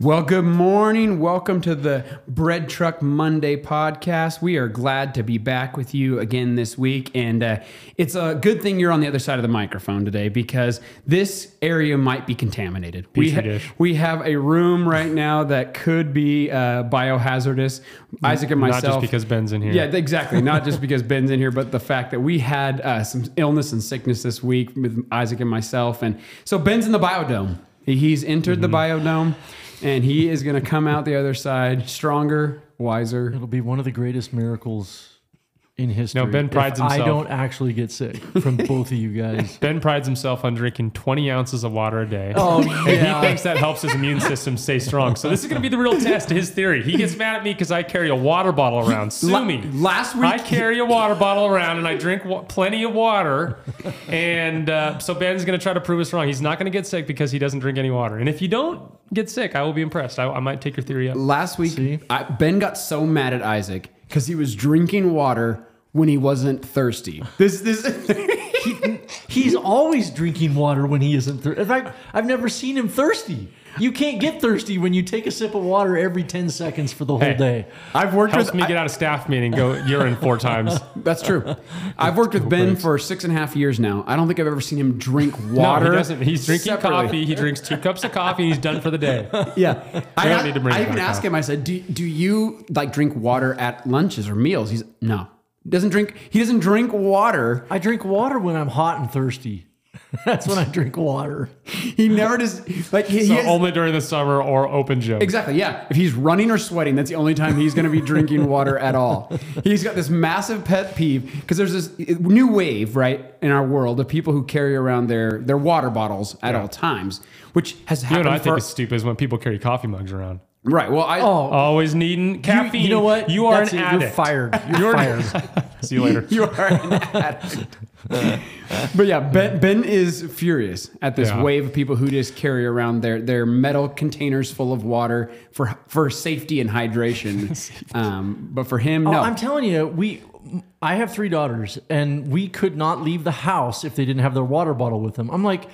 Well, good morning. Welcome to the Bread Truck Monday podcast. We are glad to be back with you again this week. And uh, it's a good thing you're on the other side of the microphone today because this area might be contaminated. We, dish. we have a room right now that could be uh, biohazardous. Isaac and myself. Not just because Ben's in here. Yeah, exactly. Not just because Ben's in here, but the fact that we had uh, some illness and sickness this week with Isaac and myself. And so Ben's in the biodome. He's entered the Mm-hmm. biodome and he is going to come out the other side stronger, wiser. It'll be one of the greatest miracles in history. No, Ben prides if I don't actually get sick from both of you guys. Ben prides himself on drinking 20 ounces of water a day. Oh, And yeah. he thinks that helps his immune system stay strong. So this is going to be the real test to his theory. He gets mad at me because I carry a water bottle around. Sue La- me. last week- I carry a water bottle around and I drink wa- plenty of water. And uh, so Ben's going to try to prove us wrong. He's not going to get sick because he doesn't drink any water. And if you don't get sick, I will be impressed. I, I might take your theory up. Last week, I, Ben got so mad at Isaac because he was drinking water when he wasn't thirsty. This, this, He's always drinking water when he isn't thirsty. In fact, I've never seen him thirsty. You can't get thirsty when you take a sip of water every 10 seconds for the whole Hey. day. I've worked Helps with me get out of staff meeting go urine four times. That's true. I've worked with Ben for six and a half years now. I don't think I've ever seen him drink water. No, he doesn't. He's drinking separately. coffee. He drinks two cups of coffee and he's done for the day. Yeah, I, don't need to bring I it even back asked up. him. I said, "Do do you like drink water at lunches or meals?" He's no. Doesn't drink. He doesn't drink water. I drink water when I'm hot and thirsty. That's when I drink water. He never does. Like he, he So has- only during the summer or open gym. Exactly. Yeah. If he's running or sweating, that's the only time he's going to be drinking water at all. He's got this massive pet peeve because there's this new wave, right, in our world of people who carry around their their water bottles at all times, which has You know happened what I think for is stupid is when people carry coffee mugs around. right. Well, I Oh, Always needing you, caffeine. you know what? You are That's an it. addict. You're fired. You're, fired. See you later. you are an addict. but yeah, Ben Ben is furious at this Yeah. wave of people who just carry around their their metal containers full of water for for safety and hydration. um, but for him, Oh, no. I'm telling you, we. I have three daughters, and we could not leave the house if they didn't have their water bottle with them. I'm like,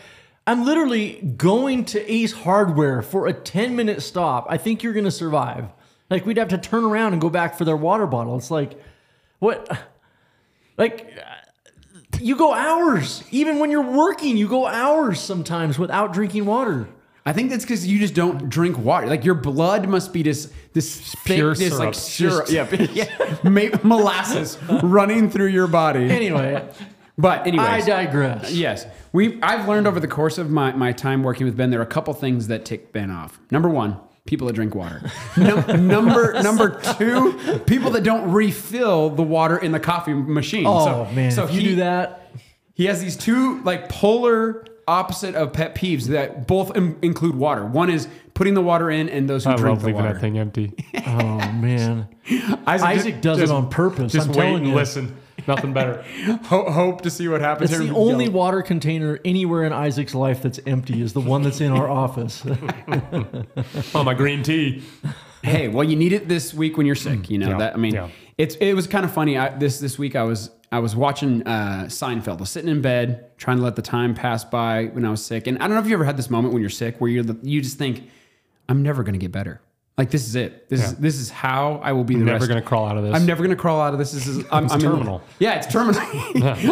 I'm literally going to Ace Hardware for a 10 minute stop. I think you're going to survive. Like we'd have to turn around and go back for their water bottle. It's like, what? Like, you go hours. Even when you're working, you go hours sometimes without drinking water. I think that's because you just don't drink water. Like your blood must be this this Pure this like syrup. syrup, yeah, yeah, molasses running through your body. Anyway, But anyway, I digress. yes, we I've learned over the course of my my time working with Ben, there are a couple things that tick Ben off. Number one. People that drink water. Num- number number two, people that don't refill the water in the coffee machine. Oh so, man, so if you do that, he has these two like polar opposite of pet peeves that both Im- include water. One is putting the water in, and those who I drink love the leaving water. that thing empty. oh man. Isaac, Isaac ju- does just it on purpose. Just I'm wait telling and you. listen. Nothing better. ho- hope to see what happens. It's here. the only Yell. water container anywhere in Isaac's life that's empty is the one that's in our office. Oh, my green tea. Hey, well, you need it this week when you're sick. You know Yeah, that. I mean, yeah. it's it was kind of funny. I, this this week I was I was watching uh, Seinfeld. I was sitting in bed trying to let the time pass by when I was sick. And I don't know if you ever had this moment when you're sick where you're the, you just think, I'm never going to get better. Like this is it. This is this is how I will be the Never going to crawl out of this. I'm never going to crawl out of this. This is I'm, It's I'm in- terminal. yeah, it's terminal.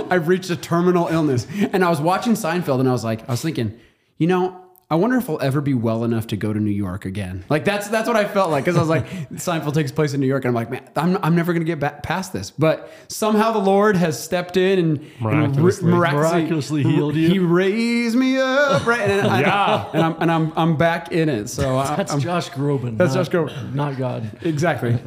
I've reached a terminal illness, and I was watching Seinfeld, and I was like, I was thinking, you know, I wonder if I'll ever be well enough to go to New York again. Like that's that's what I felt like because I was like, Seinfeld takes place in New York, and I'm like, man, I'm, I'm never going to get back past this. But somehow the Lord has stepped in and and Miraculously. Miraculously healed you. He raised me up, right? And, I, Yeah. and I'm and I'm I'm back in it. So I, That's I'm, Josh Groban. That's not- Josh Groban. Not God. Exactly.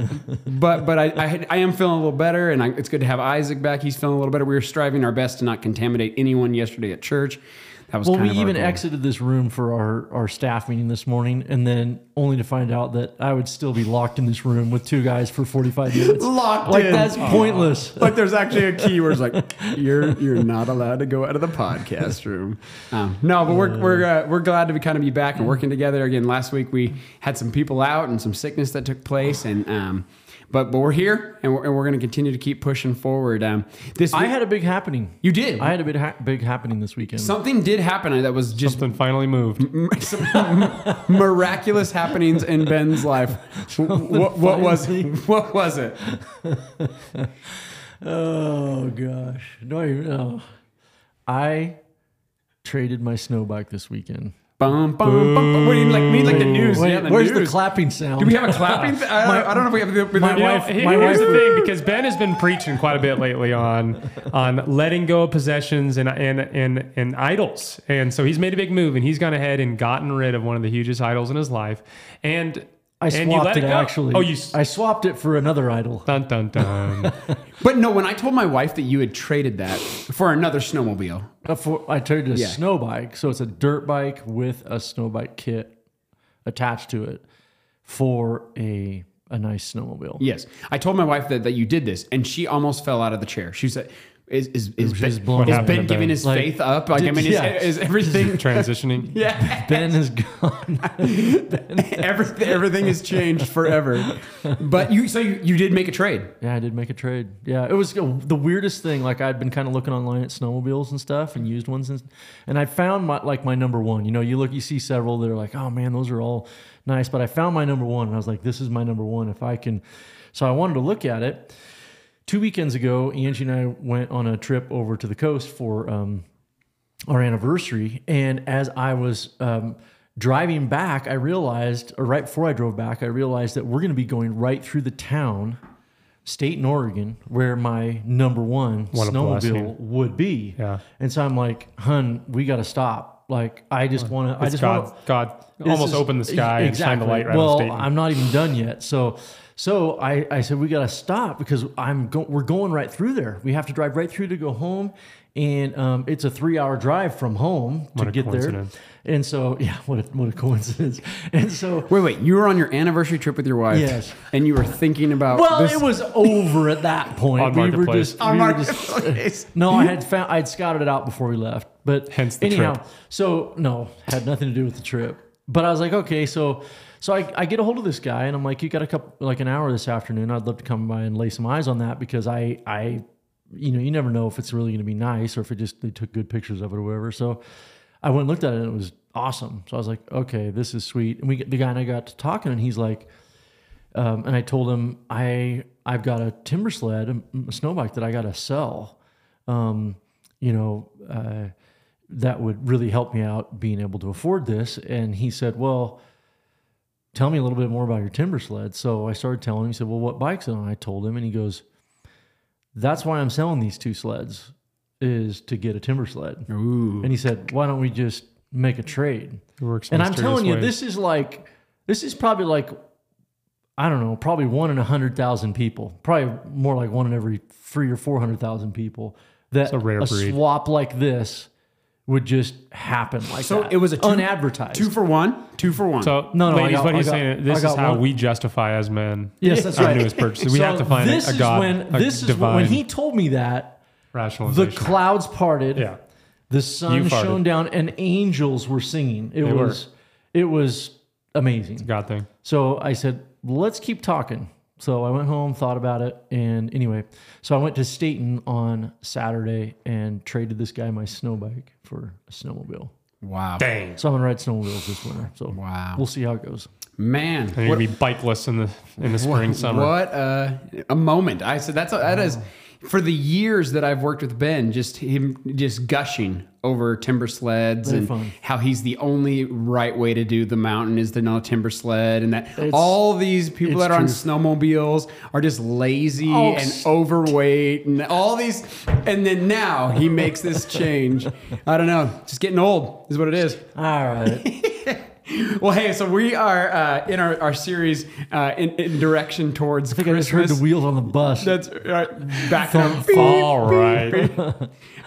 but but I, I I am feeling a little better, and I, it's good to have Isaac back. He's feeling a little better. We were striving our best to not contaminate anyone yesterday at church. That was Well, kind we of our even goal. exited this room for our, our staff meeting this morning, and then only to find out that I would still be locked in this room with two guys for 45 minutes. Locked like, in. that's pointless. like there's actually a key where it's like you're you're not allowed to go out of the podcast room. Um, no, but we're we're uh, we're glad to be kind of be back and working together again. Last week we had some people out and some sickness that took place, and um, but but we're here, and we're, and we're going to continue to keep pushing forward. Um, this I had a big happening. you did. I had a big ha- big happening this weekend. Something did happen that was just Something finally moved. some miraculous happenings in Ben's life. What, what was what was it? oh gosh, no, I even know. I traded my snow bike this weekend. Bum, bum, bum, bum. What do you like? Need like the news? Wait, yeah, the where's news. the clapping sound? Do we have a clapping? Th- uh, I, don't, I don't know if we have the. my the- You wife- my here's wife- the thing, because Ben has been preaching quite a bit lately on on letting go of possessions and and and and idols, and so he's made a big move, and he's gone ahead and gotten rid of one of the hugest idols in his life, and I and you swapped let it, it actually. Oh, you s- I swapped it for another idol. dun dun dun. But no, when I told my wife that you had traded that for another snowmobile, Uh, for- I traded a Yeah. snow bike, so it's a dirt bike with a snow bike kit attached to it for a a nice snowmobile. yes, I told my wife that, that you did this, and she almost fell out of the chair. She said, "Is is is Ben, blown is up. ben giving happened to his Ben? faith up? Like I mean, is, yeah. is everything? Transitioning. yeah, Ben is gone. everything everything has changed forever. But you, so you, you did make a trade. Yeah, I did make a trade. Yeah, it was uh, the weirdest thing. Like I'd been kind of looking online at snowmobiles and stuff and used ones, and, and I found my like my number one. You know, you look, you see several that are like, oh man, those are all nice. But I found my number one, and I was like, this is my number one. If I can, so I wanted to look at it. Two weekends ago, Angie and I went on a trip over to the coast for um, our anniversary. And as I was um, driving back, I realized, or right before I drove back, I realized that we're going to be going right through the town, state in Oregon, where my number one What snowmobile would be. Yeah. And so I'm like, hun, we got to stop. Like, I just want to, I just God, want God almost is- opened the sky and shined the light right well, I'm not even done yet. So, so I, I said we got to stop because I'm go- we're going right through there. We have to drive right through to go home, and um, it's a three hour drive from home to What a get there. And so, yeah, what a, what a coincidence. And so, Wait, wait. You were on your anniversary trip with your wife. Yes. And you were thinking about. well, this. it was over at that point. On we were just, On we were just- no, I had found I'd scouted it out before we left, but Hence the anyhow, trip. so no, had nothing to do with the trip. But I was like, okay, so so I, I get a hold of this guy and I'm like, you got a couple like an hour this afternoon. I'd love to come by and lay some eyes on that because I I you know you never know if it's really going to be nice or if it just they took good pictures of it or whatever. So I went and looked at it and it was awesome. So I was like, okay, this is sweet. And we the guy and I got to talking and he's like. Um, and I told him I I've got a timber sled, a, a snow bike that I got to sell. Um, you know, uh, that would really help me out being able to afford this. And he said, "Well, tell me a little bit more about your timber sled." So I started telling him. He said, "Well, what bike's on?" I told him, and he goes, "That's why I'm selling these two sleds, is to get a timber sled." Ooh. And he said, "Why don't we just make a trade?" It works And I'm telling you, ways. this is like, this is probably like, I don't know, probably one in a hundred thousand people, probably more like one in every three or four hundred thousand people that a rare a breed. swap like this would just happen like So that. it was a two- unadvertised. Two for one. Two for one. So, No, no, ladies, got- what I he's got- saying, this is how one. we justify as men. yes, that's our right. newest purchase. We So have to find this a is God, when a this is when he told me that the clouds parted. yeah, The sun shone down and angels were singing. It They were. was it was amazing. God thing. So I said, let's keep talking. So I went home, thought about it, and anyway, so I went to Stayton on Saturday and traded this guy my snow bike for a snowmobile. wow. Dang. So I'm gonna ride snowmobiles this winter. So Wow. we'll see how it goes. Man. And you're gonna be bikeless in the in the spring, summer. What a, a moment! I said that's a, that is for the years that I've worked with Ben, just him just gushing over timber sleds Very and fun. how he's the only right way to do the mountain is to know timber sled, and that It's- all these people that are on snowmobiles are just lazy Oh, and s- overweight and all these, and then now he makes this change. I don't know, just getting old is what it is. All right. Well, hey, so we are uh, in our, our series uh, in, in direction towards I think I just heard the wheels on the bus. That's right. Back Thump, there. All right.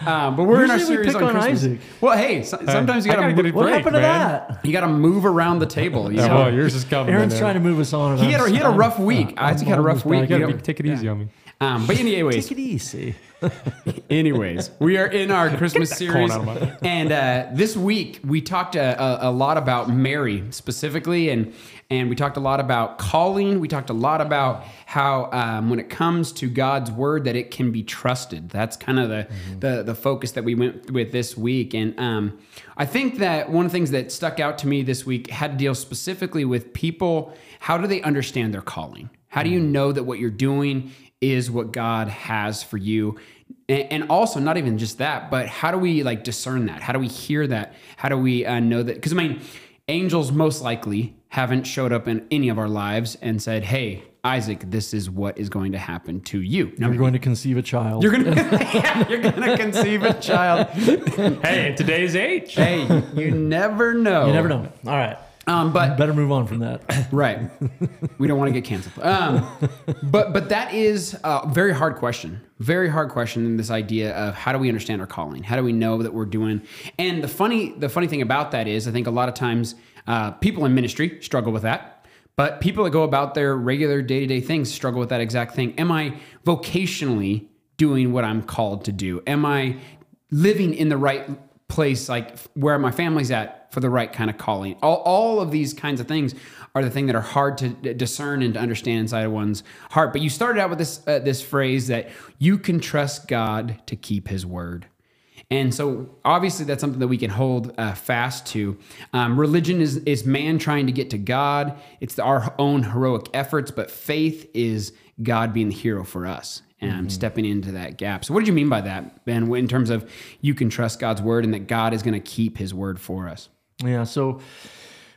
Um, but we're in our Usually we series pick on on Christmas. Isaac. Well, hey, so, sometimes you gotta, gotta get a what happened to man. that? you gotta move around the table. You Yeah, know? well, yours is coming. Aaron's man. trying to move us on. he had a, he had a I'm- rough week. I'm Isaac had a rough week. You You gotta be, take it easy on me. Um, but anyways, Take it easy. Anyways, we are in our Christmas series, out of my mouth. and uh, this week we talked a, a, a lot about Mary specifically, and and we talked a lot about calling. We talked a lot about how um, when it comes to God's word, that it can be trusted. That's kind of the the, the focus that we went with this week, and um, I think that one of the things that stuck out to me this week had to deal specifically with people. How do they understand their calling? How do you know that what you're doing is what God has for you? And, and also, not even just that, but how do we like discern that? How do we hear that? How do we uh, know that? Because I mean, angels most likely haven't showed up in any of our lives and said, "Hey, Isaac, this is what is going to happen to you." Now, You're going to conceive a child. you're gonna, yeah, you're gonna conceive a child. Hey, in today's age. Hey, you never know. you never know. All right. Um, but Better move on from that. Right. we don't want to get canceled. Um, but but that is a very hard question. Very hard question in this idea of how do we understand our calling? How do we know that we're doing? And the funny the funny thing about that is I think a lot of times uh, people in ministry struggle with that. But people that go about their regular day to day things struggle with that exact thing. Am I vocationally doing what I'm called to do? Am I living in the right place, like where my family's at for the right kind of calling? All, all of these kinds of things are the thing that are hard to discern and to understand inside of one's heart. But you started out with this uh, this phrase that you can trust God to keep His word. And so, obviously, that's something that we can hold uh, fast to. Um, religion is is man trying to get to God. It's our own heroic efforts, but faith is God being the hero for us and stepping into that gap. So, what did you mean by that, Ben? In terms of you can trust God's word and that God is going to keep His word for us. Yeah. So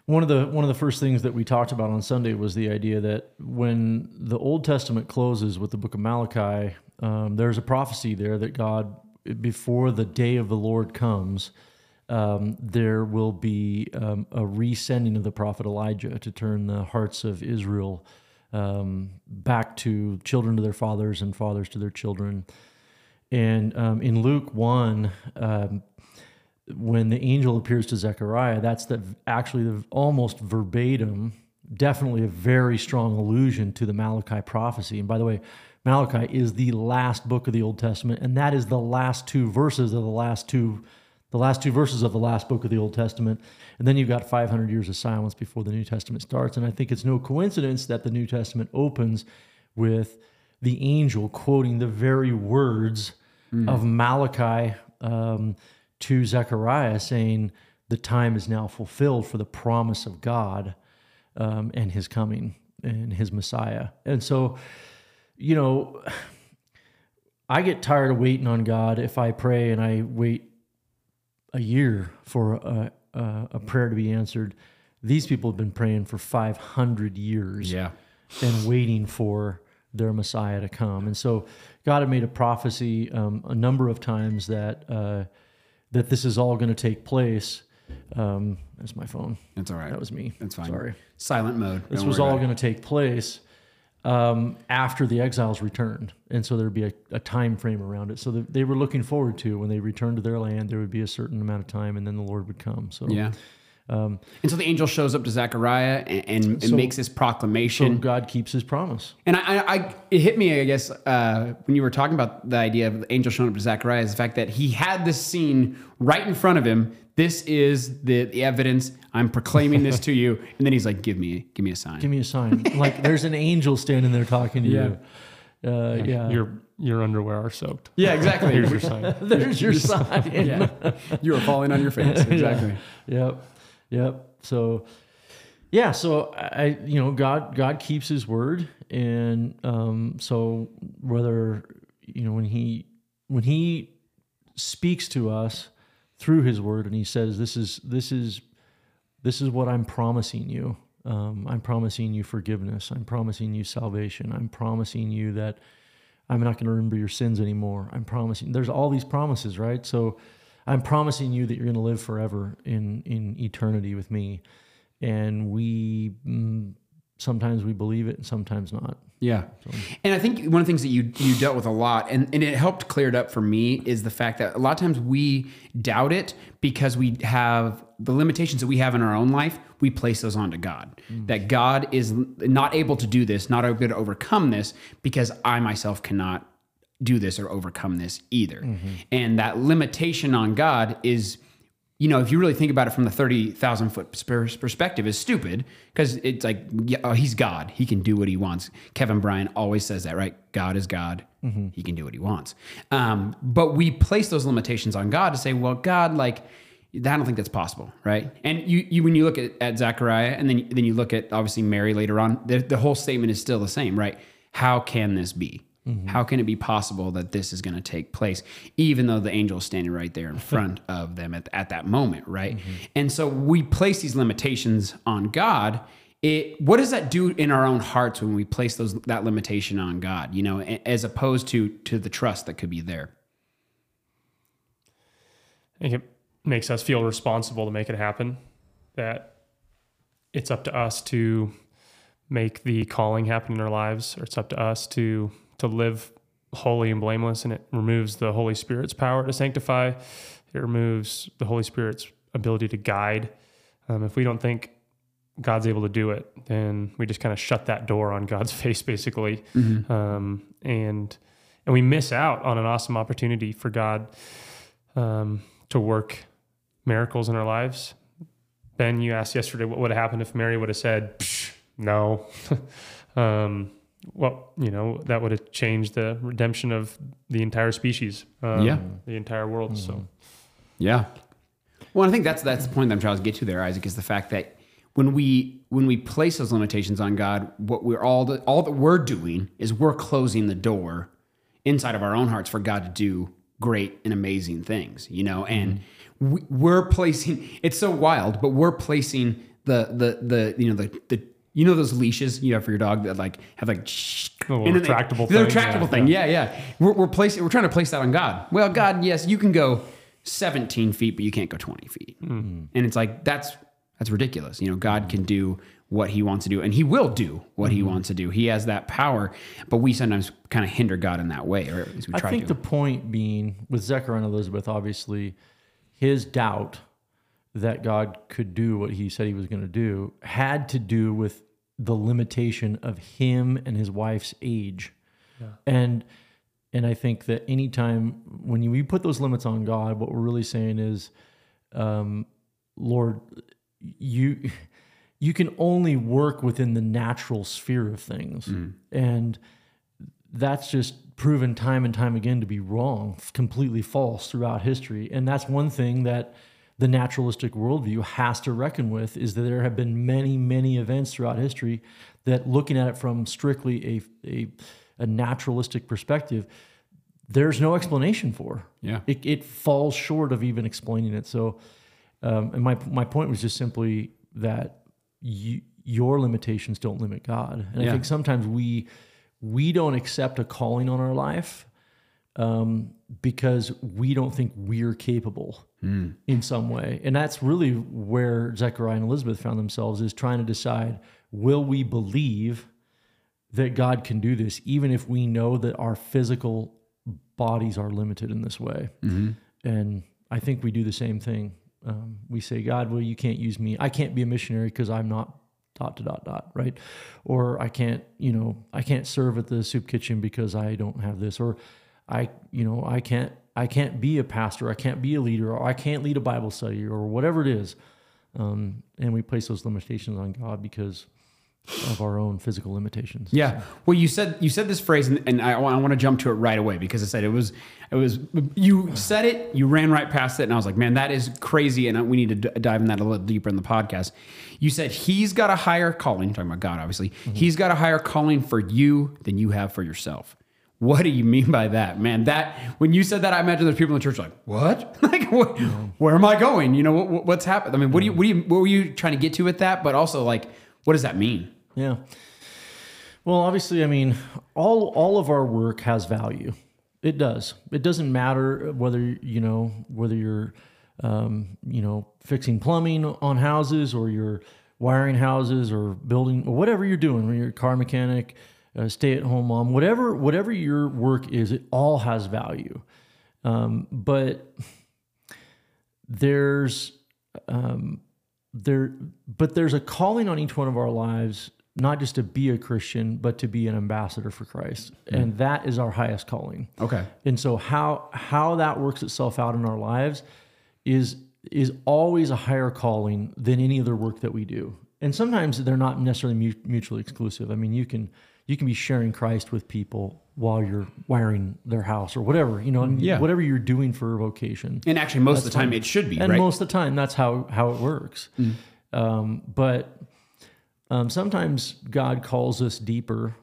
one of the one of the first things that we talked about on Sunday was the idea that when the Old Testament closes with the Book of Malachi, um, there's a prophecy there that God, before the day of the Lord comes, um, there will be um, a resending of the prophet Elijah to turn the hearts of Israel um, back to children to their fathers and fathers to their children. And um, in Luke 1, um, when the angel appears to Zechariah, that's the actually the almost verbatim, definitely a very strong allusion to the Malachi prophecy. And by the way, Malachi is the last book of the Old Testament, and that is the last two verses of the last two, the last two verses of the last book of the Old Testament. And then you've got 500 years of silence before the New Testament starts. And I think it's no coincidence that the New Testament opens with the angel quoting the very words of Malachi um, to Zechariah, saying, The time is now fulfilled for the promise of God um, and his coming and his Messiah. And so, you know, I get tired of waiting on God if I pray and I wait a year for a, a, a prayer to be answered. These people have been praying for 500 years Yeah. and waiting for their Messiah to come. And so God had made a prophecy um, a number of times that uh, that this is all going to take place. Um, there's my phone. That's all right. That was me. That's fine. Sorry. Silent mode. This Don't was all going to take place um, after the exiles returned, and so there'd be a, a time frame around it. So that they were looking forward to when they returned to their land, there would be a certain amount of time, and then the Lord would come. So it. Yeah. and so the angel shows up to Zechariah and, and, and So- makes this so proclamation. God keeps His promise. And I, I, I, it hit me, I guess, uh, when you were talking about the idea of the angel showing up to Zechariah, is the fact that he had this scene right in front of him. This is the, the evidence. I'm proclaiming this to you, and then he's like, "Give me, give me a sign." Give me a sign. like there's an angel standing there talking to you. Uh, yeah. Your your underwear are soaked. yeah, exactly. Here's your sign. There's your sign. yeah, you are falling on your face. Exactly. Yep. Yep. So yeah, so I you know God God keeps his word and um so whether you know when he when he speaks to us through his word and he says this is this is this is what I'm promising you. Um, I'm promising you forgiveness. I'm promising you salvation. I'm promising you that I'm not going to remember your sins anymore. I'm promising. There's all these promises, right? So I'm promising you that you're going to live forever in in eternity with me. And we mm, sometimes we believe it and sometimes not. Yeah. And I think one of the things that you you dealt with a lot and, and it helped clear it up for me is the fact that a lot of times we doubt it because we have the limitations that we have in our own life, we place those onto God. That God is not able to do this, not able to overcome this because I myself cannot do this or overcome this either. And that limitation on God is you know, if you really think about it from the 30,000 foot perspective, is stupid because it's like, yeah, oh, he's God. He can do what he wants. Kevin Bryan always says that, right? God is God. He can do what he wants. Um, but we place those limitations on God to say, well, God, like, I don't think that's possible, right? And you, you when you look at, at Zechariah and then, then you look at obviously Mary later on, the, the whole statement is still the same, right? How can this be? Mm-hmm. How can it be possible that this is going to take place, even though the angel is standing right there in front of them at, at that moment, right? Mm-hmm. And so we place these limitations on God. It what does that do in our own hearts when we place those that limitation on God? You know, as opposed to to the trust that could be there. I think it makes us feel responsible to make it happen. That it's up to us to make the calling happen in our lives, or it's up to us to to live holy and blameless. And it removes the Holy Spirit's power to sanctify. It removes the Holy Spirit's ability to guide. Um, if we don't think God's able to do it, then we just kind of shut that door on God's face, basically, um, and and we miss out on an awesome opportunity for God um, to work miracles in our lives. Ben, you asked yesterday what would have happened if Mary would have said, "Psh, "No." um, well, you know that would have changed the redemption of the entire species, um, Yeah. the entire world. So. Yeah. Well, I think that's that's the point that I'm trying to get to there, Isaac, is the fact that when we when we place those limitations on God, what we're all the, all that we're doing is we're closing the door inside of our own hearts for God to do great and amazing things, you know, and we, we're placing it's so wild, but we're placing the the the you know the the you know those leashes you have for your dog that like have like The little then they- retractable the retractable yeah, thing. Yeah yeah. We're, we're placing we're trying to place that on God. Well God yes you can go 17 feet but you can't go 20 feet. Hmm. And it's like that's that's ridiculous. You know God can do what he wants to do and he will do what he hmm. wants to do. He has that power but we sometimes kind of hinder God in that way or at least we I think to. the point being with Zechariah and Elizabeth, obviously, his doubt that God could do what he said he was going to do had to do with the limitation of him and his wife's age. And and I think that anytime when you, we put those limits on God, what we're really saying is, um, Lord, you you can only work within the natural sphere of things, and that's just proven time and time again to be wrong, completely false throughout history. And that's one thing that the naturalistic worldview has to reckon with is that there have been many, many events throughout history that looking at it from strictly a, a, a naturalistic perspective, there's no explanation for. Yeah. It, it falls short of even explaining it. So, um, and my, my point was just simply that you, your limitations don't limit God. And Yeah. I think sometimes we, we don't accept a calling on our life um, because we don't think we're capable in some way. And that's really where Zechariah and Elizabeth found themselves is trying to decide will we believe that God can do this, even if we know that our physical bodies are limited in this way. And I think we do the same thing. Um, we say, God, well, you can't use me. I can't be a missionary because I'm not dot to dot dot, right? Or I can't, you know, I can't serve at the soup kitchen because I don't have this. Or I, you know, I can't, I can't be a pastor. I can't be a leader. Or I can't lead a Bible study or whatever it is. Um, and we place those limitations on God because of our own physical limitations. Yeah. Well, you said you said this phrase, and, and I, want, I want to jump to it right away because I said it was it was you said it, you ran right past it, and I was like, man, that is crazy, and we need to d- dive in that a little deeper in the podcast. You said he's got a higher calling, talking about God, obviously. He's got a higher calling for you than you have for yourself. What do you mean by that, man? That when you said that, I imagine there's people in the church like, what? like, what, where am I going? You know, what, what's happened? I mean, what do you, what do you, what were you trying to get to with that? But also, like, what does that mean? Yeah. Well, obviously, I mean, all all of our work has value. It does. It doesn't matter whether you know whether you're, um, you know, fixing plumbing on houses or you're wiring houses or building or whatever you're doing, when you're a car mechanic, a stay-at-home mom, whatever whatever your work is, it all has value. Um, but there's um, there, but there's a calling on each one of our lives, not just to be a Christian, but to be an ambassador for Christ, and that is our highest calling. Okay. And so how how that works itself out in our lives is is always a higher calling than any other work that we do. And sometimes they're not necessarily mutually exclusive. I mean, you can you can be sharing Christ with people while you're wiring their house or whatever, you know, Yeah. whatever you're doing for a vocation. And actually, most of the time, it should be And right. most of the time, that's how how it works. Um, but um, sometimes God calls us deeper,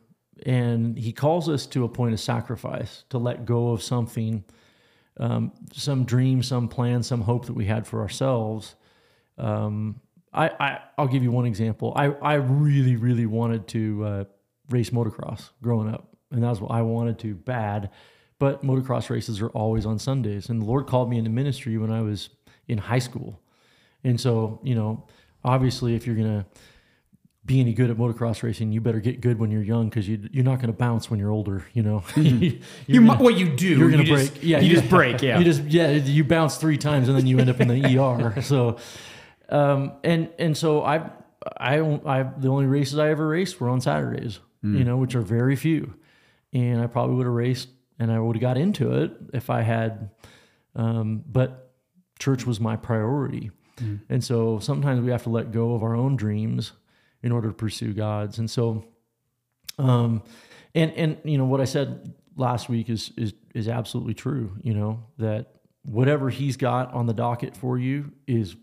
and He calls us to a point of sacrifice to let go of something, um, some dream, some plan, some hope that we had for ourselves. Um, I, I I'll give you one example. I I really really wanted to uh, race motocross growing up, and that was what I wanted to bad. But motocross races are always on Sundays, and the Lord called me into ministry when I was in high school, and so you know, obviously, if you're gonna be any good at motocross racing, you better get good when you're young because you, you're not going to bounce when you're older. You know, you You're mu- gonna- well, you do. you're gonna You break. Just, yeah, you just break. Yeah. you just yeah, you bounce three times and then you end up in the ER. So, um, and and so I I I the only races I ever raced were on Saturdays, you know, which are very few, and I probably would have raced and I would have got into it if I had, um, but church was my priority, and so sometimes we have to let go of our own dreams in order to pursue God's, and so um, and and you know what I said last week is is is absolutely true. You know that whatever He's got on the docket for you is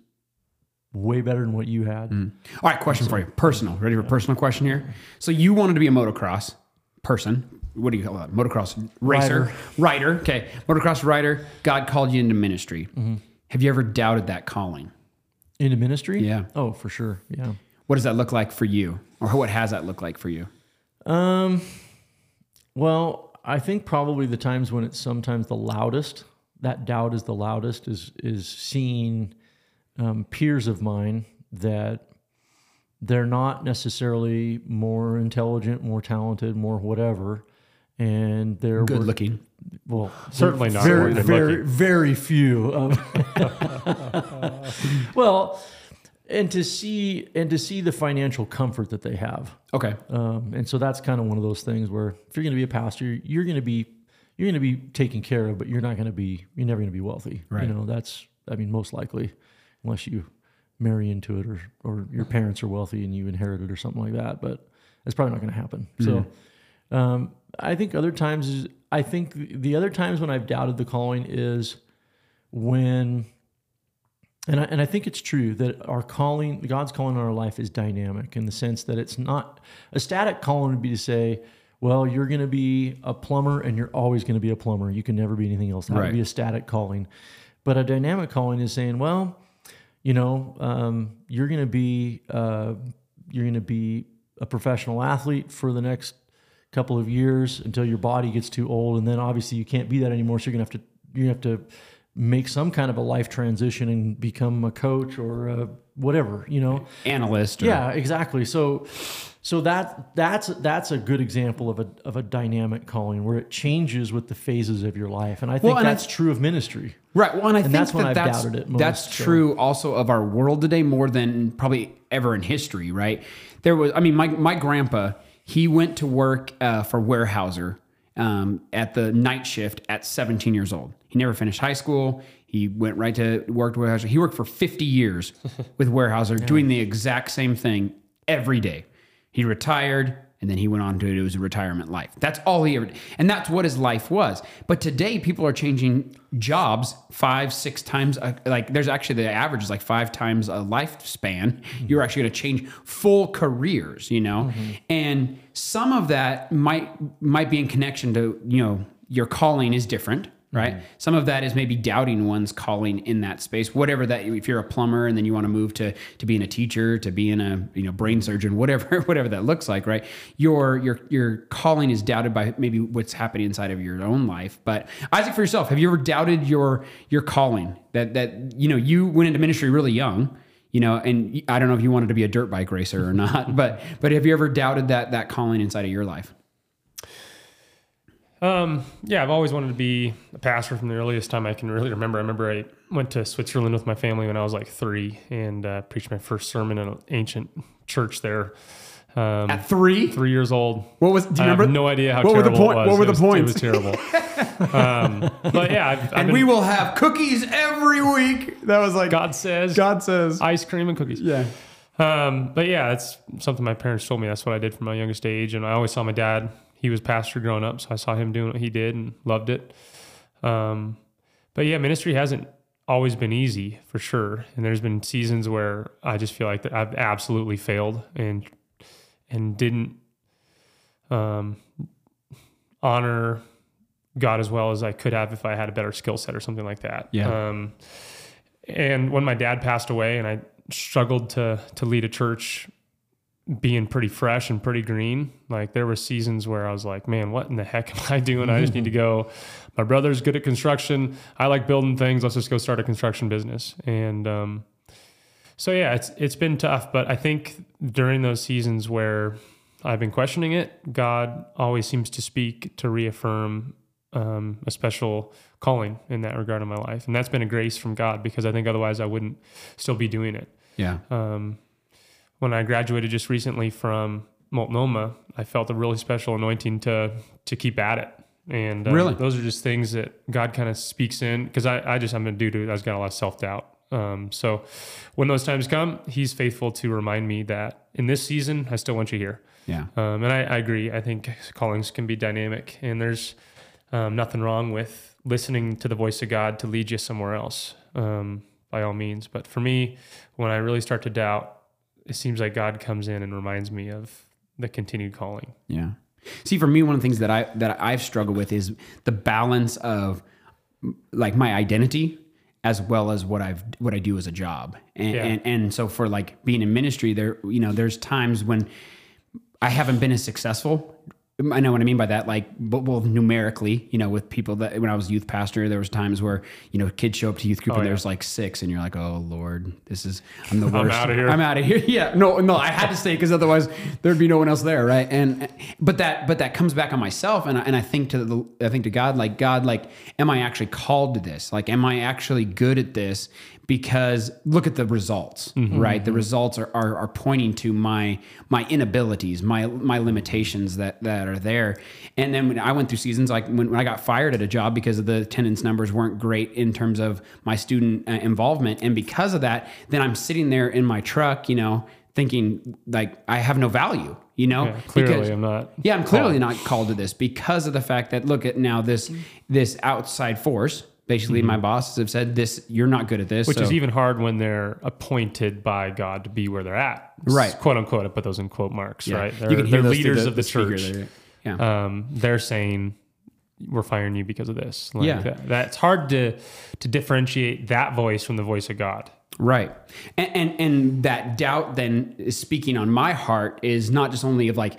way better than what you had. All right, question for you. Personal. Ready for a personal question here? So you wanted to be a motocross person. What do you call that? Motocross racer, rider. Okay, motocross rider. God called you into ministry. Mm-hmm. Have you ever doubted that calling? Into ministry, Yeah. Oh, for sure. Yeah. What does that look like for you, or what has that looked like for you? Um. Well, I think probably the times when it's sometimes the loudest. That doubt is the loudest. Is is seeing um, peers of mine that they're not necessarily more intelligent, more talented, more whatever, and they're Good looking. Well, Certainly not very, very, looking. very few. Well, and to see and to see the financial comfort that they have, Okay. um, and so that's kind of one of those things where if you're going to be a pastor, you're going to be you're going to be taken care of, but you're not going to be you're never going to be wealthy. Right. You know, that's I mean, most likely, unless you marry into it or or your parents are wealthy and you inherit it or something like that. But it's probably not going to happen. So, um, I think other times is I think the other times when I've doubted the calling is when and I, and I think it's true that our calling, God's calling on our life is dynamic in the sense that it's not a static calling would be to say, well, you're going to be a plumber and you're always going to be a plumber. You can never be anything else. That Right. would be a static calling. But a dynamic calling is saying, well, you know, um, you're going to be uh, you're going to be a professional athlete for the next couple of years until your body gets too old, and then obviously you can't be that anymore. So you're gonna have to you have to make some kind of a life transition and become a coach or a whatever, you know. Analyst. Or, Yeah, exactly. So so that that's that's a good example of a of a dynamic calling where it changes with the phases of your life, and I think Well, and I- that's true of ministry. Right. Well, and I think that's that that's, it most, that's so. true also of our world today more than probably ever in history, right? There was, I mean, my, my grandpa, he went to work uh, for Weyerhaeuser um, at the night shift at 17 years old. He never finished high school. He went right to work at Weyerhaeuser. He worked for 50 years with Weyerhaeuser doing the exact same thing every day. He retired and then he went on to it was a retirement life. That's all he ever did. And that's what his life was. But today people are changing jobs five, six times. uh, Like there's actually the average is like five times a lifespan. You're actually going to change full careers, you know? And some of that might might be in connection to, you know, your calling is different right? Mm. Some of that is maybe doubting one's calling in that space, whatever that. If you're a plumber and then you want to move to to being a teacher, to being a you know brain surgeon, whatever whatever that looks like, right? Your your your calling is doubted by maybe what's happening inside of your own life. But Isaac, for yourself, have you ever doubted your your calling? That that you know you went into ministry really young. you know, and I don't know if you wanted to be a dirt bike racer or not, but but have you ever doubted that that calling inside of your life? Um, yeah, I've always wanted to be a pastor from the earliest time I can really remember. I remember I went to Switzerland with my family when I was like three and uh, preached my first sermon in an ancient church there. Um, At three, three years old. what was? Do you I remember? have no idea how what were the terrible point- it was. what were It the was- points? It was terrible. um, but yeah, I've, I've and been- we will have cookies every week. That was like God says God says. ice cream and cookies. yeah. Um, but yeah, it's something my parents told me. That's what I did from my youngest age, and I always saw my dad. He was pastor growing up, so I saw him doing what he did and loved it. Um, but yeah, ministry hasn't always been easy for sure, and there's been seasons where I just feel like that I've absolutely failed and and didn't um, honor God as well as I could have if I had a better skill set or something like that. Yeah. Um, and when my dad passed away, and I struggled to to lead a church being pretty fresh and pretty green. Like there were seasons where i was like man what in the heck am i doing? I just need to go. My brother's good at construction. I like building things. Let's just go start a construction business. And um, so yeah it's it's been tough. But i think during those seasons where i've been questioning it god always seems to speak to reaffirm um, a special calling in that regard in my life. And that's been a grace from god because i think otherwise i wouldn't still be doing it. Yeah. um, when I graduated just recently from Multnomah, I felt a really special anointing to to keep at it. And um, Really? those are just things that God kind of speaks in because I, I just I'm a dude who has got a lot of self doubt. Um, so when those times come, He's faithful to remind me that in this season, I still want you here. Yeah. Um, and I, I agree. I think callings can be dynamic, and there's um, nothing wrong with listening to the voice of God to lead you somewhere else, um, by all means. But for me, when I really start to doubt, it seems like God comes in and reminds me of the continued calling. Yeah. See, for me, one of the things that I that I've struggled with is the balance of like my identity as well as what I've what I do as a job. And Yeah. and, and so for like being in ministry, there you know, there's times when I haven't been as successful. I know what I mean by that. Like, but well, numerically, you know, with people that when I was youth pastor, there was times where you know kids show up to youth group oh, and yeah. there's like six, and you're like, oh Lord, this is I'm the worst. outta here. I'm out of here. Yeah, no, no, I had to stay because otherwise there'd be no one else there, right? And but that but that comes back on myself, and I, and I think to the I think to God, like God, like, am I actually called to this? Like, am I actually good at this? Because look at the results, mm-hmm, right? The mm-hmm. results are, are are pointing to my my inabilities, my my limitations that that are there. And then when I went through seasons like when, when I got fired at a job because of the attendance numbers weren't great in terms of my student uh, involvement, and because of that, then I'm sitting there in my truck, you know, thinking like I have no value, you know, Yeah, clearly, Because- I'm not. yeah, I'm clearly not called to this because of the fact that look at now this mm. this outside force. Basically, my bosses have said this. You're not good at this, Which so- is even hard when they're appointed by God to be where they're at. Right. Quote unquote. I put those in quote marks, Yeah. right? They're, You can hear they're leaders of the, speaker church. there. Yeah, um, they're saying we're firing you because of this. Like Yeah. that, that's hard to to differentiate that voice from the voice of God. right. And, and and that doubt then speaking on my heart is not just only of like,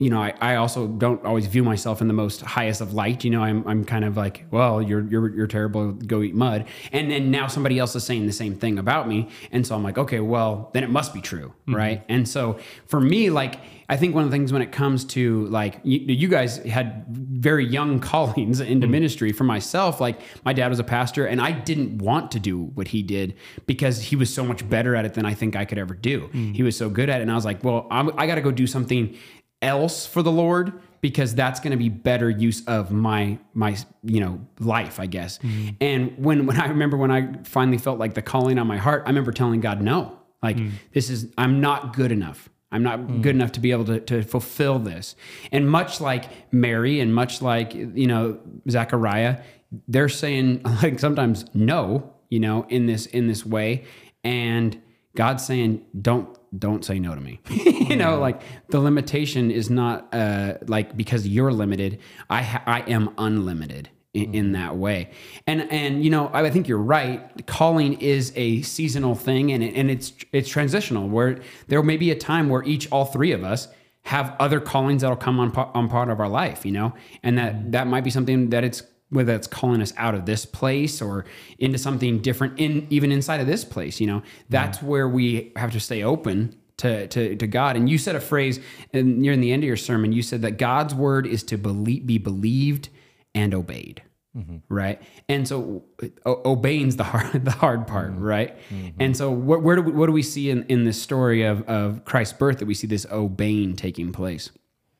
you know, I, I also don't always view myself in the most highest of light. You know, I'm I'm kind of like, well, you're you're you're terrible. Go eat mud. And then now somebody else is saying the same thing about me, and so I'm like, okay, well, then it must be true, mm-hmm. right? And so for me, like. I think one of the things when it comes to like you, you guys had very young callings into mm-hmm. ministry. For myself, like my dad was a pastor, and I didn't want to do what he did because he was so much better at it than I think I could ever do. Mm. He was so good at it, and I was like, well, I'm, I got to go do something else for the Lord because that's going to be better use of my my you know life, I guess. Mm-hmm. And when when I remember when I finally felt like the calling on my heart, I remember telling God, no, like mm. this is I'm not good enough. I'm not mm. good enough to be able to, to fulfill this. And much like Mary and much like, you know, Zechariah, they're saying like sometimes no, you know, in this in this way. And God's saying, don't don't say no to me. you know, like the limitation is not uh like because you're limited, I ha- I am unlimited in, in that way. And and you know, I, I think you're right. Calling is a seasonal thing, and it, and it's it's transitional. Where there may be a time where each all three of us have other callings that'll come on on part of our life. You know, and that that might be something that it's whether it's calling us out of this place or into something different in even inside of this place you know that's where we have to stay open to, to, to God. And you said a phrase and near in the end of your sermon, you said that God's word is to believe, be believed and obeyed. Mm-hmm. Right. And so o- obeying's the hard, the hard part. Mm-hmm. Right. Mm-hmm. And so where, where do we, what do we see in, in this story of, of Christ's birth that we see this obeying taking place?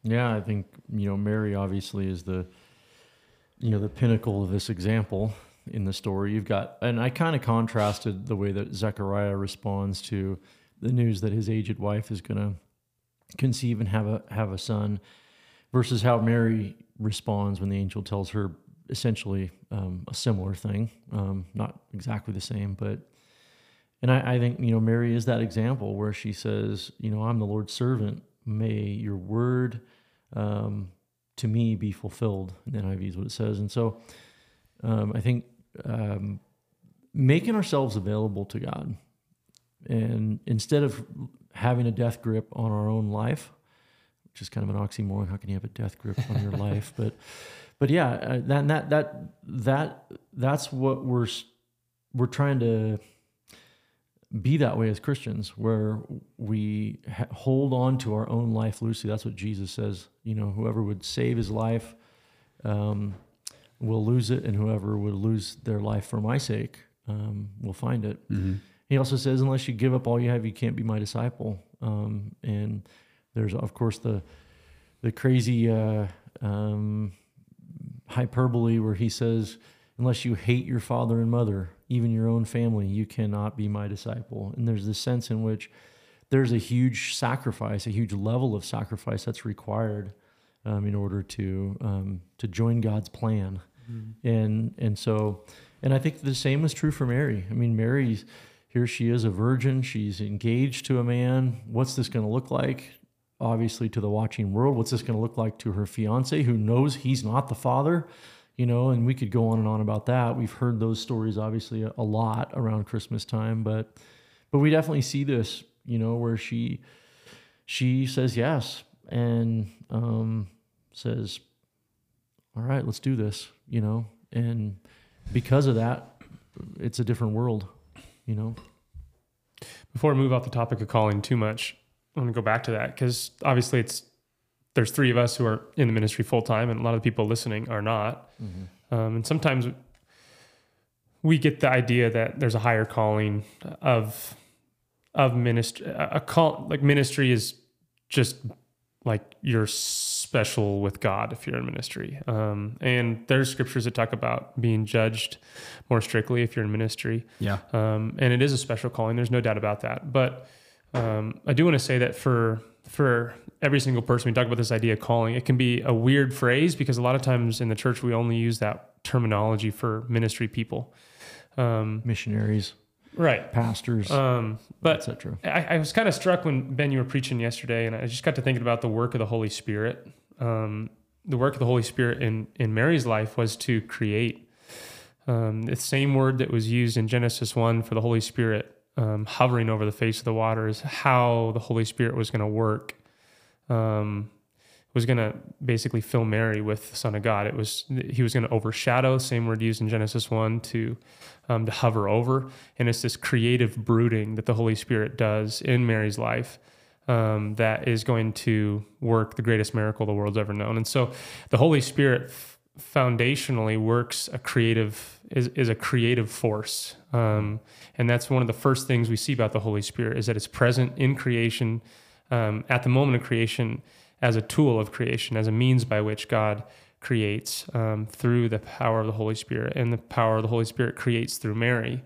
Yeah, I think you know Mary obviously is the you know the pinnacle of this example in the story. You've got, and I kind of contrasted the way that Zechariah responds to the news that his aged wife is going to conceive and have a have a son, versus how Mary responds when the angel tells her essentially um, a similar thing, um, not exactly the same, but. And I, I think you know Mary is that example where she says, you know, I'm the Lord's servant. May your word um, to me be fulfilled. In the NIV is what it says. And so um, I think um, making ourselves available to God, and instead of having a death grip on our own life, which is kind of an oxymoron. How can you have a death grip on your life? But, but yeah, uh, that that that that that's what we're we're trying to be that way as Christians, where we ha- hold on to our own life loosely. That's what Jesus says. You know, whoever would save his life um, will lose it, and whoever would lose their life for my sake um, will find it. He also says, unless you give up all you have, you can't be my disciple. Um, and there's, of course, the the crazy uh, um, hyperbole where he says, unless you hate your father and mother, even your own family, you cannot be my disciple. And there's this sense in which there's a huge sacrifice, a huge level of sacrifice that's required um, in order to um, to join God's plan. And and so, and I think the same is true for Mary. I mean, Mary's here. She is a virgin. She's engaged to a man. What's this going to look like? Obviously, to the watching world, what's this going to look like to her fiance, who knows he's not the father? You know, and we could go on and on about that. We've heard those stories obviously a, lot around Christmas time, but but we definitely see this. You know, where she she says yes and um, says, "All right, let's do this." You know, and because of that, it's a different world. You know. Before I move off the topic of calling too much, I want to go back to that because obviously it's there's three of us who are in the ministry full time, and a lot of the people listening are not. Um, and sometimes we get the idea that there's a higher calling of of ministry. A call like ministry is just like you're special with God if you're in ministry. Um, and there's scriptures that talk about being judged more strictly if you're in ministry. Yeah. Um, and it is a special calling. There's no doubt about that. But um, I do want to say that for for every single person, we talk about this idea of calling. It can be a weird phrase because a lot of times in the church we only use that terminology for ministry people. Um, missionaries, right. pastors, Um, but etc. I, I was kind of struck when Ben you were preaching yesterday, and I just got to thinking about the work of the Holy Spirit. Um, the work of the Holy Spirit in in Mary's life was to create. Um, the same word that was used in Genesis one for the Holy Spirit um, hovering over the face of the water is how the Holy Spirit was going to work. Um, was going to basically fill Mary with the Son of God. It was he was going to overshadow, same word used in Genesis one to um, to hover over, and it's this creative brooding that the Holy Spirit does in Mary's life um, that is going to work the greatest miracle the world's ever known. And so, the Holy Spirit foundationally works a creative is, is a creative force, um, and that's one of the first things we see about the Holy Spirit is that it's present in creation um, at the moment of creation as a tool of creation, as a means by which God creates um, through the power of the Holy Spirit. And the power of the Holy Spirit creates through Mary.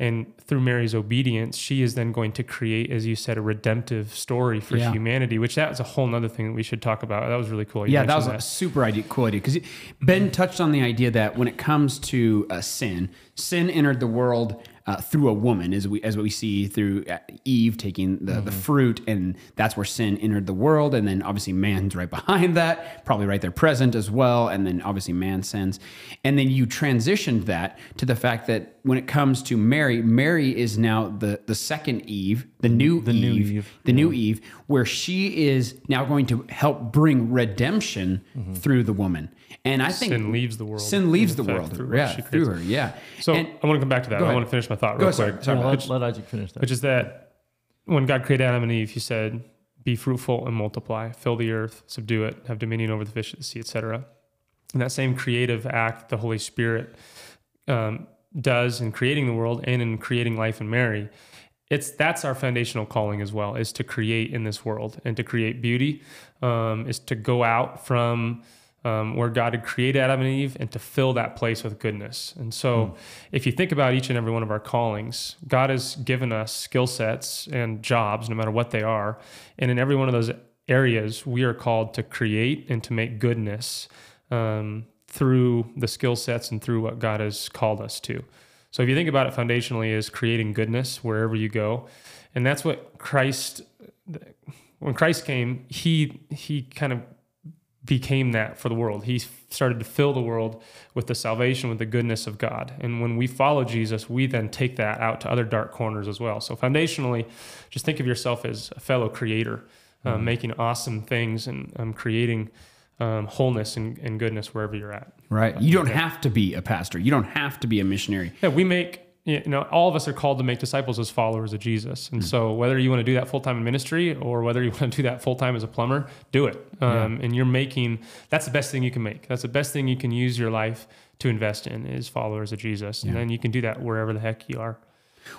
And through Mary's obedience, she is then going to create, as you said, a redemptive story for Yeah. humanity, which that's a whole nother thing that we should talk about. That was really cool. you Yeah, that was mentioned a super idea, cool idea. Because Ben touched on the idea that when it comes to uh, sin, sin entered the world uh, through a woman, as we as we see through uh, Eve taking the, the fruit, and that's where sin entered the world, and then obviously man's right behind that, probably right there present as well, and then obviously man sins, and then you transitioned that to the fact that when it comes to Mary, Mary is now the the second Eve, the new The new Eve, Eve, the new Eve, where she is now going to help bring redemption through the woman, and I think Sin leaves the world. Sin leaves the world, through yeah, she through her, yeah. So And- I want to come back to that. I want to finish my thought Go real ahead, quick. sorry Yeah, about let, let Isaac finish that. which is that when God created Adam and Eve, He said, "Be fruitful and multiply, fill the earth, subdue it, have dominion over the fish of the sea, etc." And that same creative act, the Holy Spirit um, does in creating the world and in creating life in Mary, it's that's our foundational calling as well, is to create in this world and to create beauty, um, is to go out from um, where God had created Adam and Eve and to fill that place with goodness. And so, if you think about each and every one of our callings, God has given us skill sets and jobs, no matter what they are. And in every one of those areas, we are called to create and to make goodness um, through the skill sets and through what God has called us to. So, if you think about it foundationally, is creating goodness wherever you go. And that's what Christ, when Christ came, he he kind of became that for the world. He started to fill the world with the salvation, with the goodness of God. And when we follow Jesus, we then take that out to other dark corners as well. So foundationally, just think of yourself as a fellow creator, um, making awesome things and um, creating um, wholeness and, and goodness wherever you're at. right, you don't have to be a pastor. You don't have to be a missionary. Yeah, we make you know all of us are called to make disciples as followers of Jesus, and so whether you want to do that full time in ministry or whether you want to do that full time as a plumber, do it. Um, And you're making that's the best thing you can make. That's the best thing you can use your life to invest in is followers of Jesus, and then you can do that wherever the heck you are.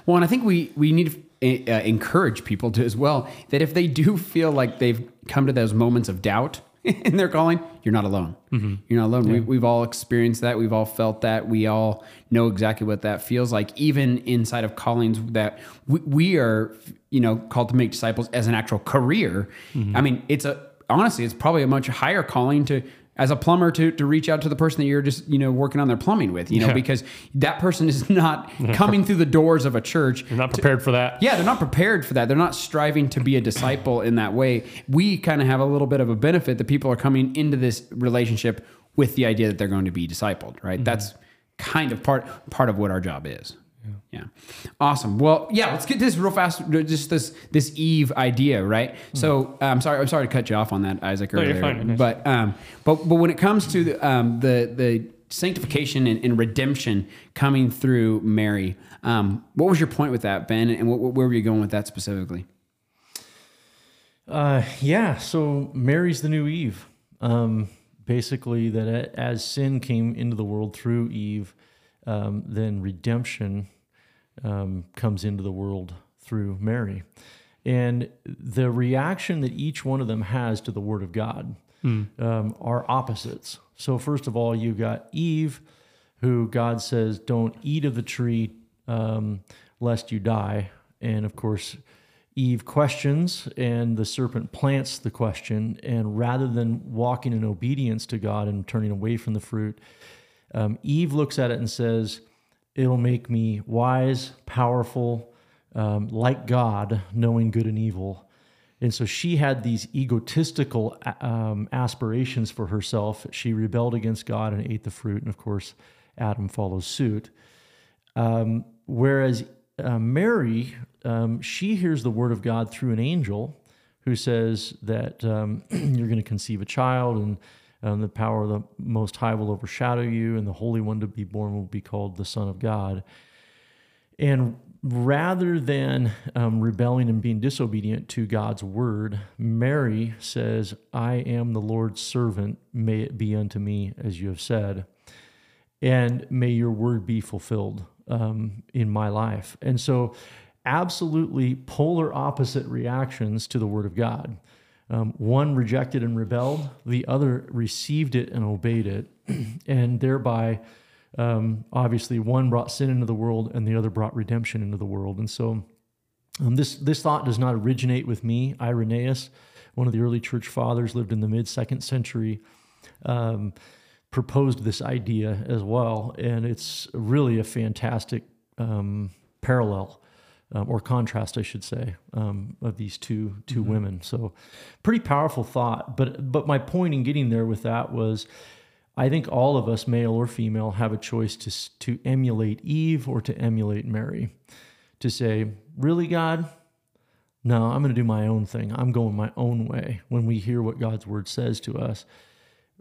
Well, and I think we we need to uh, encourage people to as well that if they do feel like they've come to those moments of doubt in their calling, you're not alone. Mm-hmm. You're not alone. We, we've all experienced that. We've all felt that. We all know exactly what that feels like. Even inside of callings that we, we are, you know, called to make disciples as an actual career. Mm-hmm. I mean, it's a honestly, it's probably a much higher calling to as a plumber to, to reach out to the person that you're just you know working on their plumbing with you know Yeah. because that person is not coming through the doors of a church You're not prepared for that. yeah, they're not prepared for that. They're not striving to be a disciple in that way. We kind of have a little bit of a benefit that people are coming into this relationship with the idea that they're going to be discipled, right? Mm-hmm. That's kind of part part of what our job is. Yeah. Awesome. Well, yeah, let's get this real fast. Just this this Eve idea, right? So uh, I'm sorry. I'm sorry to cut you off on that, Isaac. No, you're Earlier, fine, but um, but but when it comes to the um, the the sanctification and, and redemption coming through Mary, um, what was your point with that, Ben? And what, where were you going with that specifically? Uh, yeah, so Mary's the new Eve. Um, basically, that as sin came into the world through Eve, um, then redemption um, comes into the world through Mary. And the reaction that each one of them has to the Word of God um, are opposites. So, first of all, you got Eve, who God says, Don't eat of the tree um, lest you die. And of course, Eve questions, and the serpent plants the question. And rather than walking in obedience to God and turning away from the fruit, um, Eve looks at it and says, It'll make me wise, powerful, um, like God, knowing good and evil. And so she had these egotistical um, aspirations for herself. She rebelled against God and ate the fruit. And of course, Adam follows suit. Um, whereas uh, Mary, um, she hears the word of God through an angel who says that um, you're going to conceive a child and um, the power of the Most High will overshadow you, and the Holy One to be born will be called the Son of God. And rather than um, rebelling and being disobedient to God's word, Mary says, I am the Lord's servant. May it be unto me as you have said. And may your word be fulfilled um, in my life. And so, absolutely polar opposite reactions to the word of God. Um, one rejected and rebelled, the other received it and obeyed it. and thereby, um, obviously, one brought sin into the world and the other brought redemption into the world. And so, um, this, this thought does not originate with me. Irenaeus, one of the early church fathers, lived in the mid second century, um, proposed this idea as well. And it's really a fantastic um, parallel um, or contrast, I should say, um, of these two 2 women. So, pretty powerful thought. But but my point in getting there with that was, I think all of us, male or female, have a choice to to emulate Eve or to emulate Mary. To say, really, God, no, I'm going to do my own thing. I'm going my own way. When we hear what God's word says to us,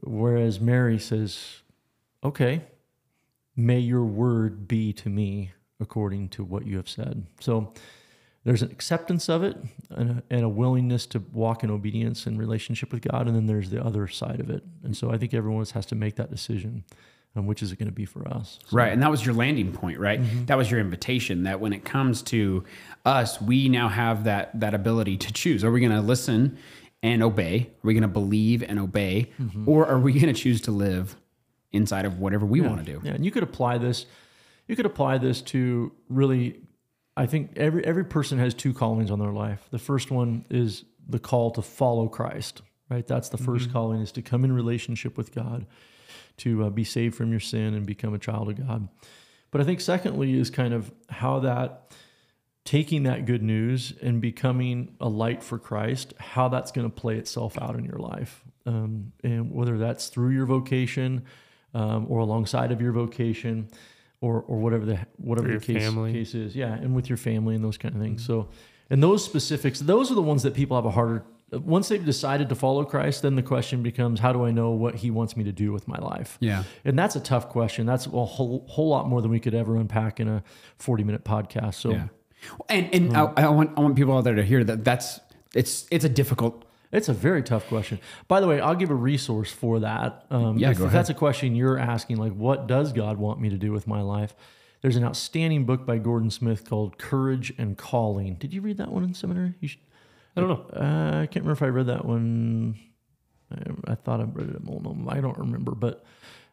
whereas Mary says, okay, may your word be to me according to what you have said. So there's an acceptance of it and a, and a willingness to walk in obedience and relationship with God. And then there's the other side of it. And so I think everyone has to make that decision. Um, which is it going to be for us? So, Right. And that was your landing point, right? That was your invitation that when it comes to us, we now have that that ability to choose. Are we going to listen and obey? Are we going to believe and obey? Or are we going to choose to live inside of whatever we want to do? Yeah, and you could apply this. You could apply this to really. I think every every person has two callings on their life. The first one is the call to follow Christ. Right, that's the 1st calling is to come in relationship with God, to uh, be saved from your sin and become a child of God. But I think secondly is kind of how that taking that good news and becoming a light for Christ, how that's going to play itself out in your life, um, and whether that's through your vocation um, or alongside of your vocation, or or whatever the whatever your the case, family. case is, yeah, and with your family and those kind of things. Mm-hmm. So, and those specifics, those are the ones that people have a harder. Once they've decided to follow Christ, then the question becomes, how do I know what He wants me to do with my life? Yeah. And that's a tough question. That's a whole, whole lot more than we could ever unpack in a 40 minute podcast. So Yeah. And and mm-hmm. I, I want I want people out there to hear that that's it's it's a difficult it's a very tough question. By the way, I'll give a resource for that. Um, Yeah, if, if that's a question you're asking, like, what does God want me to do with my life? There's an outstanding book by Gordon Smith called Courage and Calling. Did you read that one in seminary? You should, I don't know. uh, I can't remember if I read that one. I, I thought I read it at Multnomah. I don't remember, but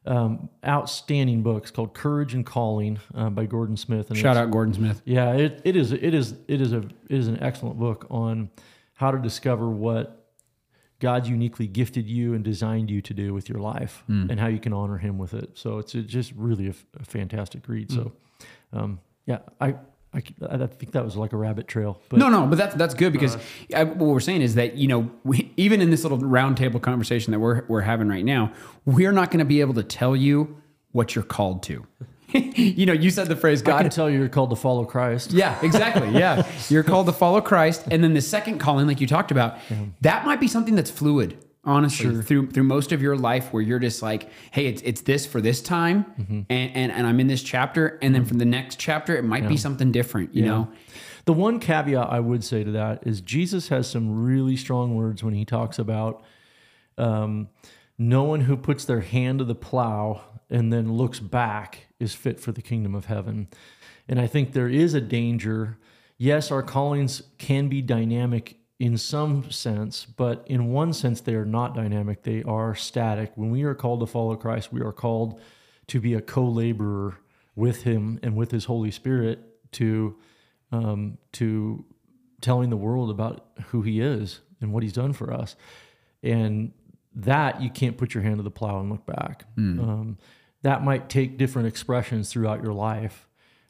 um, outstanding books called Courage and Calling uh, by Gordon Smith. And shout out Gordon Smith. Yeah, it, it is it is it is a it is an excellent book on how to discover what God's uniquely gifted you and designed you to do with your life mm. and how you can honor him with it. So it's just really a, f- a fantastic read. So mm. um, yeah, I think that was like a rabbit trail. But no, no, but that's that's good because uh, I, what we're saying is that you know we, even in this little roundtable conversation that we're we're having right now, we're not going to be able to tell you what you're called to. you know, you said the phrase I can God. tell you you're called to follow Christ. Yeah, exactly. Yeah, you're called to follow Christ, and then the second calling, like you talked about, that might be something that's fluid. Honestly, through through most of your life, where you're just like, hey, it's it's this for this time, and, and and I'm in this chapter, and then from the next chapter, it might be something different. You know, The one caveat I would say to that is Jesus has some really strong words when he talks about um, no one who puts their hand to the plow and then looks back is fit for the kingdom of heaven. And I think there is a danger. Yes, our callings can be dynamic in some sense, but in one sense, they are not dynamic. They are static. When we are called to follow Christ, we are called to be a co laborer with Him and with His Holy Spirit to um, to telling the world about who He is and what He's done for us. And that you can't put your hand to the plow and look back. Um, that might take different expressions throughout your life.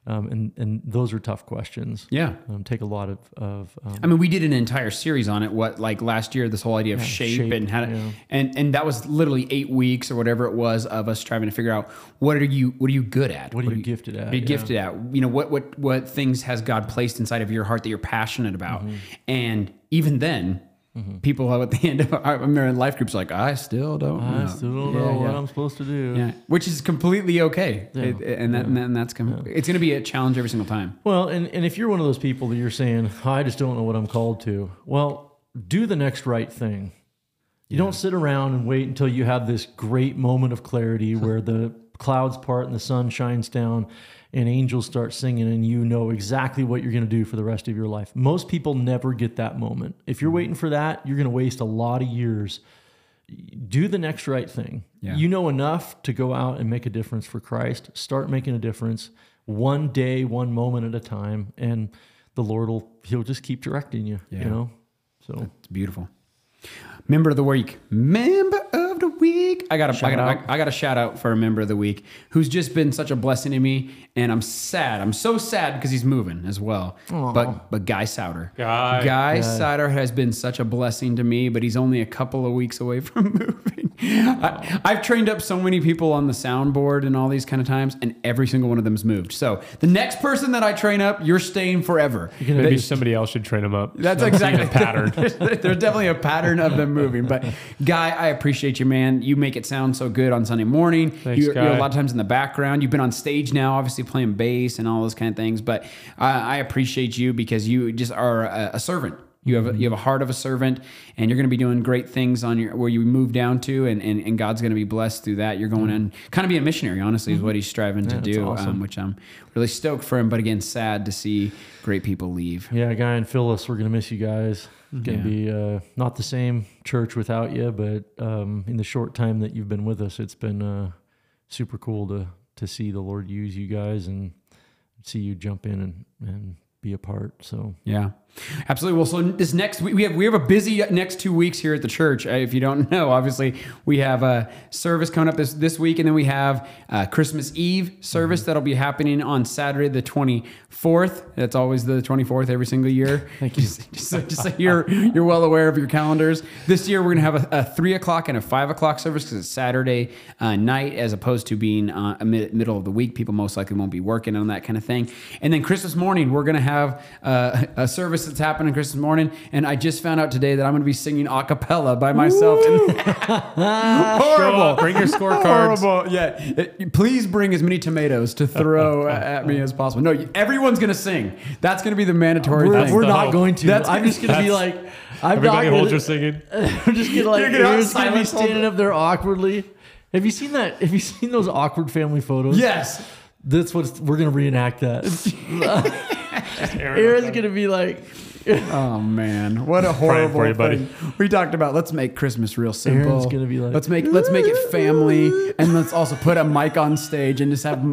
Um, and, and those are tough questions. yeah. Um, take a lot of, of um, I mean, we did an entire series on it. What like last year, this whole idea of shape, shape, and how to, yeah. and and that was literally eight weeks or whatever it was of us trying to figure out what are you what are you good at, what are you gifted at? be Yeah. gifted at? You know what what what things has God placed inside of your heart that you're passionate about, Mm-hmm. and even then. Mm-hmm. People at the end of our American life groups like I still don't know. I still don't Yeah, know what. I'm supposed to do. Yeah, which is completely okay, It- and that and, that, and that's com- it's going to be a challenge every single time. Well, and, and if you're one of those people that you're saying, I just don't know what I'm called to, well, do the next right thing. You don't sit around and wait until you have this great moment of clarity where the clouds part and the sun shines down and angels start singing and you know exactly what you're going to do for the rest of your life. Most people never get that moment. If you're mm-hmm. waiting for that, you're going to waste a lot of years. Do the next right thing. Yeah. You know enough to go out and make a difference for Christ. Start making a difference one day, one moment at a time, and the Lord will He'll just keep directing you. Yeah. You know, so It's beautiful. Member of the week. Member of the week. week. I got a, I got a, I got a shout out for a member of the week who's just been such a blessing to me, and I'm sad. I'm so sad because he's moving as well. But but Guy Souter, Guy. Guy Souter has been such a blessing to me, but he's only a couple of weeks away from moving. I, I've trained up so many people on the soundboard and all these kind of times, and every single one of them's moved. So the next person that I train up, you're staying forever. Maybe somebody else should train him up. That's I'm exactly a pattern. There's definitely a pattern of them moving. But Guy, I appreciate you, man. You make it sound so good on Sunday morning. Thanks, you're, you're a lot of times in the background. You've been on stage now, obviously playing bass and all those kind of things. But I, I appreciate you because you just are a, a servant. You have a, you have a heart of a servant, and you're going to be doing great things on your where you move down to, and, and, and God's going to be blessed through that. You're going in kind of be a missionary, honestly, is what he's striving to that's do, awesome. um, which I'm really stoked for him. But again, sad to see great people leave. Yeah, Guy and Phyllis, we're gonna miss you guys. It's gonna Yeah. be uh, not the same church without you, but um, in the short time that you've been with us, it's been uh, super cool to to see the Lord use you guys and see you jump in and, and be a part. So Yeah, absolutely. Well, so this next week we have we have a busy next two weeks here at the church. Uh, If you don't know, obviously we have a service coming up this this week, and then we have uh, Christmas Eve service that'll be happening on Saturday the twenty fourth. That's always the twenty fourth every single year. Thank you. Just, just, so, just so you're you're well aware of your calendars. This year we're gonna have a, a three o'clock and a five o'clock service because it's Saturday uh, night as opposed to being uh, a mid- middle of the week. People most likely won't be working on that kind of thing. And then Christmas morning we're gonna have uh, a service that's happening Christmas morning. And I just found out today that I'm gonna be singing a cappella by myself. And horrible. Bring your scorecards. Horrible. Yeah. It- please bring as many tomatoes to throw at me as possible. No, everyone's gonna sing. That's gonna be the mandatory we're, thing. we're the not hope. going to. That's- I'm just gonna be like, I'm not Everybody hold gonna, your singing. I'm just gonna like, You're gonna have gonna be silence hold standing up there awkwardly. Have you seen that? Have you seen those awkward family photos? yes. That's what we're gonna reenact that. Aaron's gonna be like, Oh man, what a horrible for you, buddy. thing. We talked about let's make Christmas real simple. Aaron's gonna be like, let's make let's make it family, and let's also put a mic on stage and just have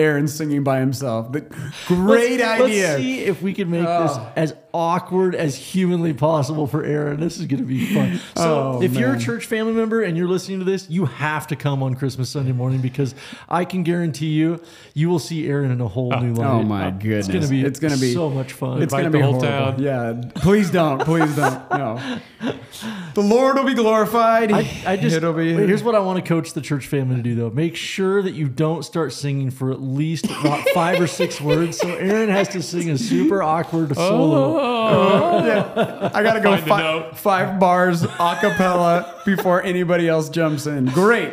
Aaron singing by himself. The great let's, idea. Let's see if we can make this Oh. as awkward as humanly possible for Aaron. This is going to be fun. So, Oh, if you're a church family member and you're listening to this, you have to come on Christmas Sunday morning because I can guarantee you, you will see Aaron in a whole new oh, light. Oh my goodness! It's going to be It's gonna be so much fun. It's gonna be whole horrible. town. Yeah, please don't, please don't. No, the Lord will be glorified. I, I just it'll be. here's what I want to coach the church family to do though. Make sure that you don't start singing for at least about five or six words. So Aaron has to sing a super awkward solo. yeah, I gotta go fi- five bars a cappella before anybody else jumps in. Great.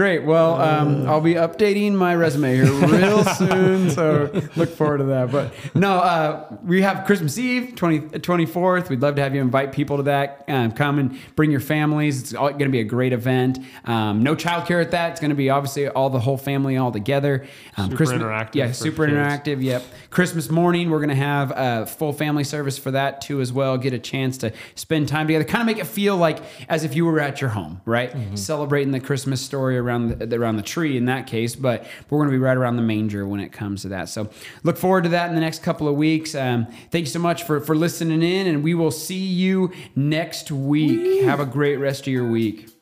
Great. Well, um, I'll be updating my resume here real soon, so look forward to that. But no, uh, we have Christmas Eve, 20, 24th. We'd love to have you invite people to that. Um, come and bring your families. It's going to be a great event. Um, no childcare at that. It's going to be obviously all the whole family all together. Um, Super interactive Yeah, super kids. interactive interactive. Yep. Christmas morning, we're going to have a full family service for that too, as well. Get a chance to spend time together, kind of make it feel like as if you were at your home, right? Celebrating the Christmas story around the, around the tree in that case, but we're going to be right around the manger when it comes to that. So look forward to that in the next couple of weeks. Um, thank you so much for, for listening in, and we will see you next week. Have a great rest of your week.